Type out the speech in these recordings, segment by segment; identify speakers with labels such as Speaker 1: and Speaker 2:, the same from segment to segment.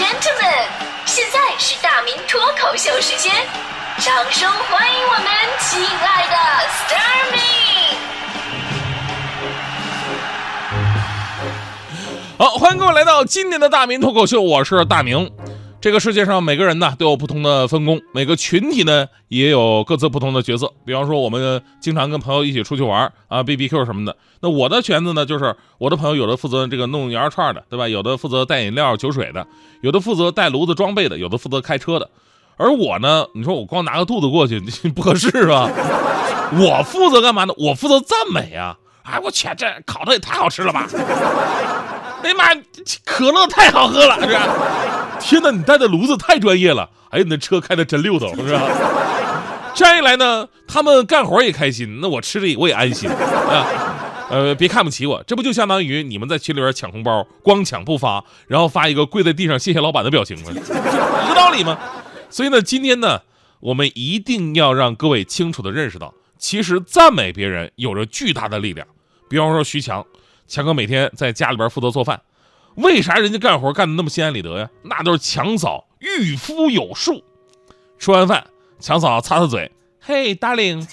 Speaker 1: gentlemen，现在是大明脱口秀时间，掌声欢迎我们亲爱的 s t a r m y
Speaker 2: 好，欢迎各位来到今年的大明脱口秀，我是大明。这个世界上每个人呢都有不同的分工，每个群体呢也有各自不同的角色。比方说，我们经常跟朋友一起出去玩啊，B B Q 什么的。那我的圈子呢，就是我的朋友有的负责这个弄羊肉串的，对吧？有的负责带饮料、酒水的，有的负责带炉子装备的，有的负责开车的。而我呢，你说我光拿个肚子过去不合适吧？我负责干嘛呢？我负责赞美啊！哎，我去，这烤的也太好吃了吧！哎呀妈，可乐太好喝了，是吧？天哪，你带的炉子太专业了！哎，你那车开的真溜头，是吧？这样一来呢，他们干活也开心，那我吃的我也安心啊。呃，别看不起我，这不就相当于你们在群里边抢红包，光抢不发，然后发一个跪在地上谢谢老板的表情吗？一个道理吗？所以呢，今天呢，我们一定要让各位清楚的认识到，其实赞美别人有着巨大的力量。比方说徐强，强哥每天在家里边负责做饭。为啥人家干活干的那么心安理得呀？那都是强嫂御夫有术。吃完饭，强嫂擦擦嘴，嘿，darling，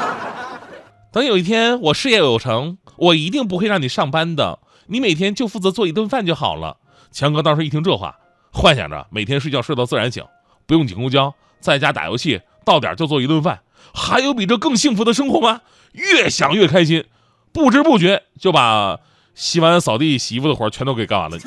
Speaker 2: 等有一天我事业有成，我一定不会让你上班的，你每天就负责做一顿饭就好了。强哥当时一听这话，幻想着每天睡觉睡到自然醒，不用挤公交，在家打游戏，到点就做一顿饭，还有比这更幸福的生活吗？越想越开心，不知不觉就把。洗碗、扫地、洗衣服的活全都给干完了。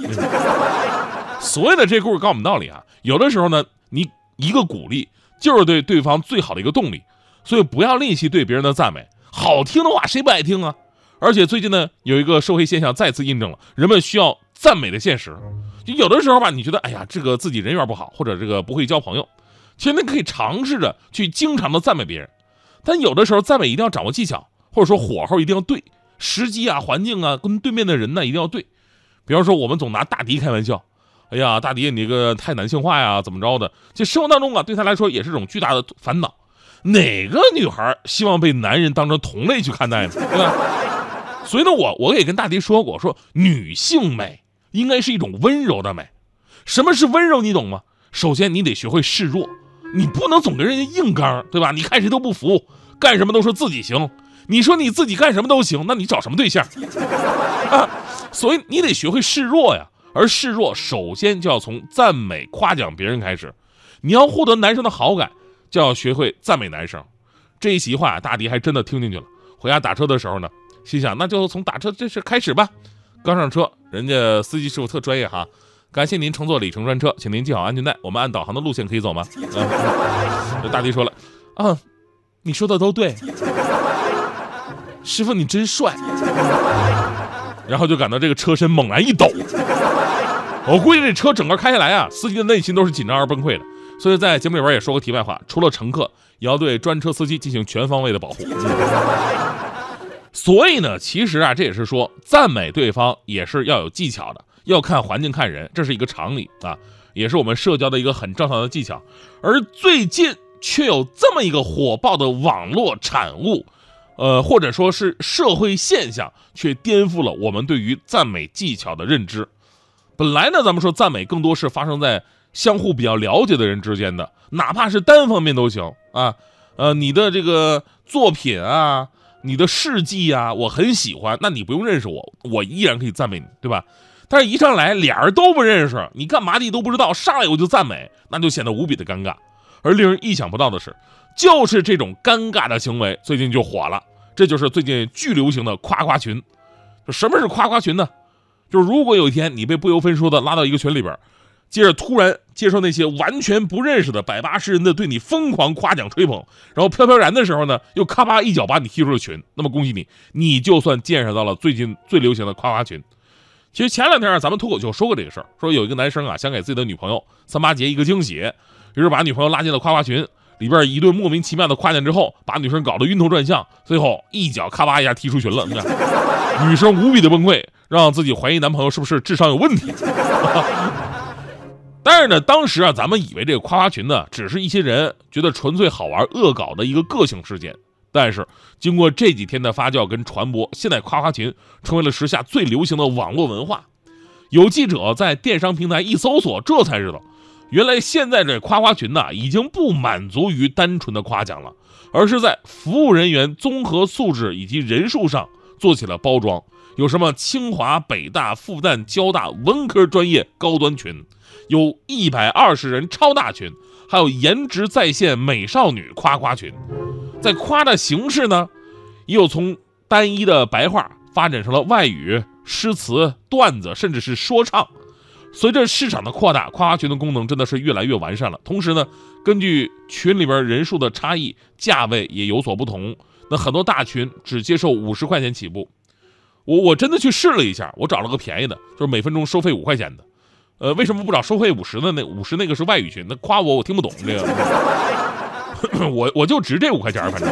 Speaker 2: 所谓的这故事告诉我们道理啊，有的时候呢，你一个鼓励就是对对方最好的一个动力，所以不要吝惜对别人的赞美。好听的话谁不爱听啊？而且最近呢，有一个社会现象再次印证了人们需要赞美的现实。就有的时候吧，你觉得哎呀，这个自己人缘不好，或者这个不会交朋友，其实你可以尝试着去经常的赞美别人。但有的时候赞美一定要掌握技巧，或者说火候一定要对。时机啊，环境啊，跟对面的人呢一定要对。比方说，我们总拿大迪开玩笑，哎呀，大迪你个太男性化呀，怎么着的？这生活当中啊，对他来说也是种巨大的烦恼。哪个女孩希望被男人当成同类去看待呢？对吧？所以呢，我我也跟大迪说过，说女性美应该是一种温柔的美。什么是温柔？你懂吗？首先你得学会示弱，你不能总跟人家硬刚，对吧？你看谁都不服，干什么都说自己行。你说你自己干什么都行，那你找什么对象啊？所以你得学会示弱呀。而示弱，首先就要从赞美、夸奖别人开始。你要获得男生的好感，就要学会赞美男生。这一席话，大迪还真的听进去了。回家打车的时候呢，心想那就从打车这事开始吧。刚上车，人家司机师傅特专业哈，感谢您乘坐里程专车，请您系好安全带。我们按导航的路线可以走吗？这大迪说了，啊，你说的都对。师傅，你真帅！然后就感到这个车身猛然一抖，我估计这车整个开下来啊，司机的内心都是紧张而崩溃的。所以在节目里边也说个题外话，除了乘客，也要对专车司机进行全方位的保护。所以呢，其实啊，这也是说赞美对方也是要有技巧的，要看环境看人，这是一个常理啊，也是我们社交的一个很正常的技巧。而最近却有这么一个火爆的网络产物。呃，或者说是社会现象，却颠覆了我们对于赞美技巧的认知。本来呢，咱们说赞美更多是发生在相互比较了解的人之间的，哪怕是单方面都行啊。呃，你的这个作品啊，你的事迹啊，我很喜欢，那你不用认识我，我依然可以赞美你，对吧？但是，一上来俩人都不认识，你干嘛的都不知道，上来我就赞美，那就显得无比的尴尬。而令人意想不到的是。就是这种尴尬的行为，最近就火了。这就是最近巨流行的夸夸群。就什么是夸夸群呢？就是如果有一天你被不由分说的拉到一个群里边，接着突然接受那些完全不认识的百八十人的对你疯狂夸奖吹捧，然后飘飘然的时候呢，又咔吧一脚把你踢出了群，那么恭喜你，你就算见识到了最近最流行的夸夸群。其实前两天啊，咱们脱口秀说过这个事儿，说有一个男生啊想给自己的女朋友三八节一个惊喜，于是把女朋友拉进了夸夸群。里边一顿莫名其妙的夸奖之后，把女生搞得晕头转向，最后一脚咔吧一下踢出群了。女生无比的崩溃，让自己怀疑男朋友是不是智商有问题。但是呢，当时啊，咱们以为这个夸夸群呢，只是一些人觉得纯粹好玩、恶搞的一个个性事件。但是经过这几天的发酵跟传播，现在夸夸群成为了时下最流行的网络文化。有记者在电商平台一搜索，这才知道，原来现在这夸夸群呐，已经不满足于单纯的夸奖了，而是在服务人员综合素质以及人数上做起了包装。有什么清华、北大、复旦、交大文科专业高端群，有一百二十人超大群，还有颜值在线美少女夸夸群。在夸的形式呢，又从单一的白话发展成了外语、诗词、段子，甚至是说唱。随着市场的扩大，夸夸群的功能真的是越来越完善了。同时呢，根据群里边人数的差异，价位也有所不同。那很多大群只接受五十块钱起步。我我真的去试了一下，我找了个便宜的，就是每分钟收费五块钱的。呃，为什么不找收费五十的？那五十那个是外语群，那夸我我听不懂这个，我我就值这五块钱，反正。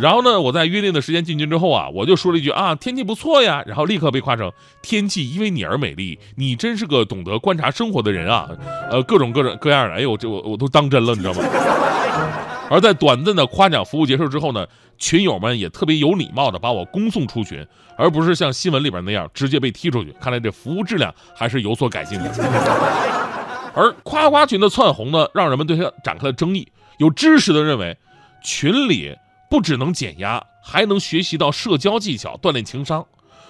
Speaker 2: 然后呢，我在约定的时间进群之后啊，我就说了一句啊，天气不错呀，然后立刻被夸成天气因为你而美丽，你真是个懂得观察生活的人啊。呃，各种各种各样的，哎呦，这我我都当真了，你知道吗？而在短暂的夸奖服务结束之后呢，群友们也特别有礼貌的把我恭送出群，而不是像新闻里边那样直接被踢出去。看来这服务质量还是有所改进的。而夸夸群的窜红呢，让人们对它展开了争议。有知识的认为，群里不只能减压，还能学习到社交技巧，锻炼情商；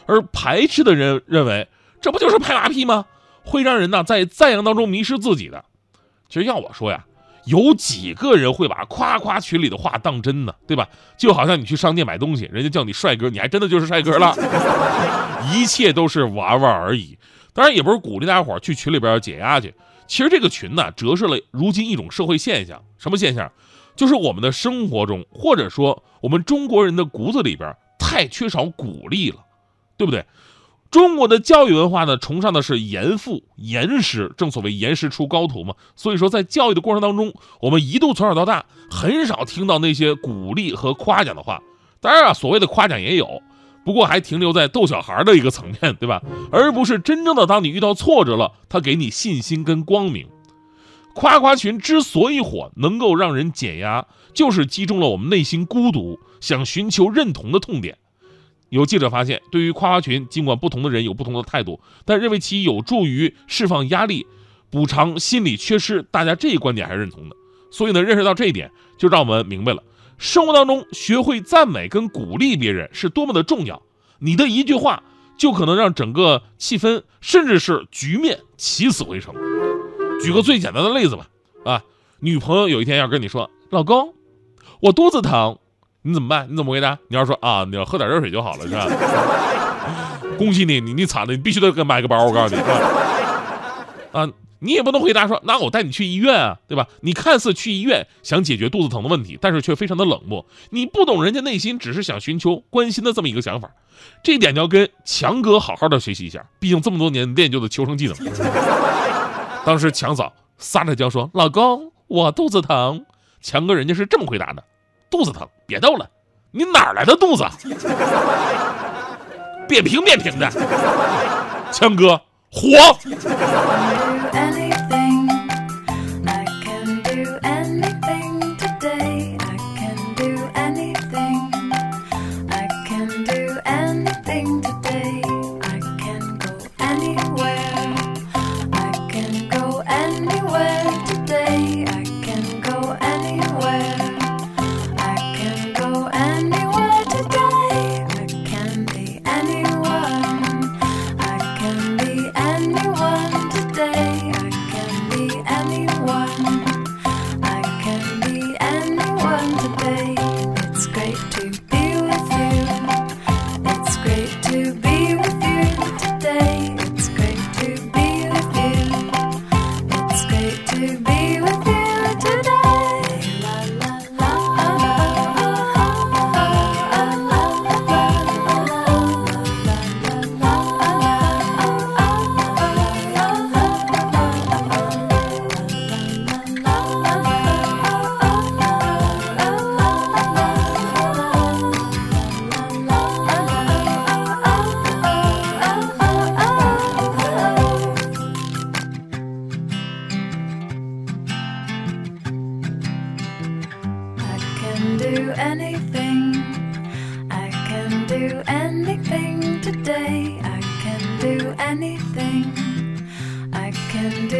Speaker 2: 而排斥的人认为，这不就是拍马屁吗？会让人呢在赞扬当中迷失自己的。其实要我说呀。有几个人会把夸夸群里的话当真呢？对吧？就好像你去商店买东西，人家叫你帅哥，你还真的就是帅哥了。一切都是玩玩而已。当然，也不是鼓励大家伙去群里边解压去。其实这个群呢，折射了如今一种社会现象。什么现象？就是我们的生活中，或者说我们中国人的骨子里边，太缺少鼓励了，对不对？中国的教育文化呢，崇尚的是严父严师，正所谓严师出高徒嘛。所以说，在教育的过程当中，我们一度从小到大很少听到那些鼓励和夸奖的话。当然啊，所谓的夸奖也有，不过还停留在逗小孩的一个层面，对吧？而不是真正的当你遇到挫折了，他给你信心跟光明。夸夸群之所以火，能够让人减压，就是击中了我们内心孤独、想寻求认同的痛点。有记者发现，对于夸夸群，尽管不同的人有不同的态度，但认为其有助于释放压力、补偿心理缺失，大家这一观点还是认同的。所以呢，认识到这一点，就让我们明白了，生活当中学会赞美跟鼓励别人是多么的重要。你的一句话，就可能让整个气氛，甚至是局面起死回生。举个最简单的例子吧，啊，女朋友有一天要跟你说：“老公，我肚子疼。”你怎么办？你怎么回答？你要说啊，你要喝点热水就好了，是吧？恭喜你，你你惨了，你必须得给买个包。我告诉你，啊，你也不能回答说，那我带你去医院啊，对吧？你看似去医院想解决肚子疼的问题，但是却非常的冷漠。你不懂人家内心只是想寻求关心的这么一个想法。这一点你要跟强哥好好的学习一下，毕竟这么多年练就的求生技能。当时强嫂撒着娇说：“老公，我肚子疼。”强哥人家是这么回答的。肚子疼，别逗了，你哪来的肚子？扁平扁平的，强哥火。
Speaker 3: and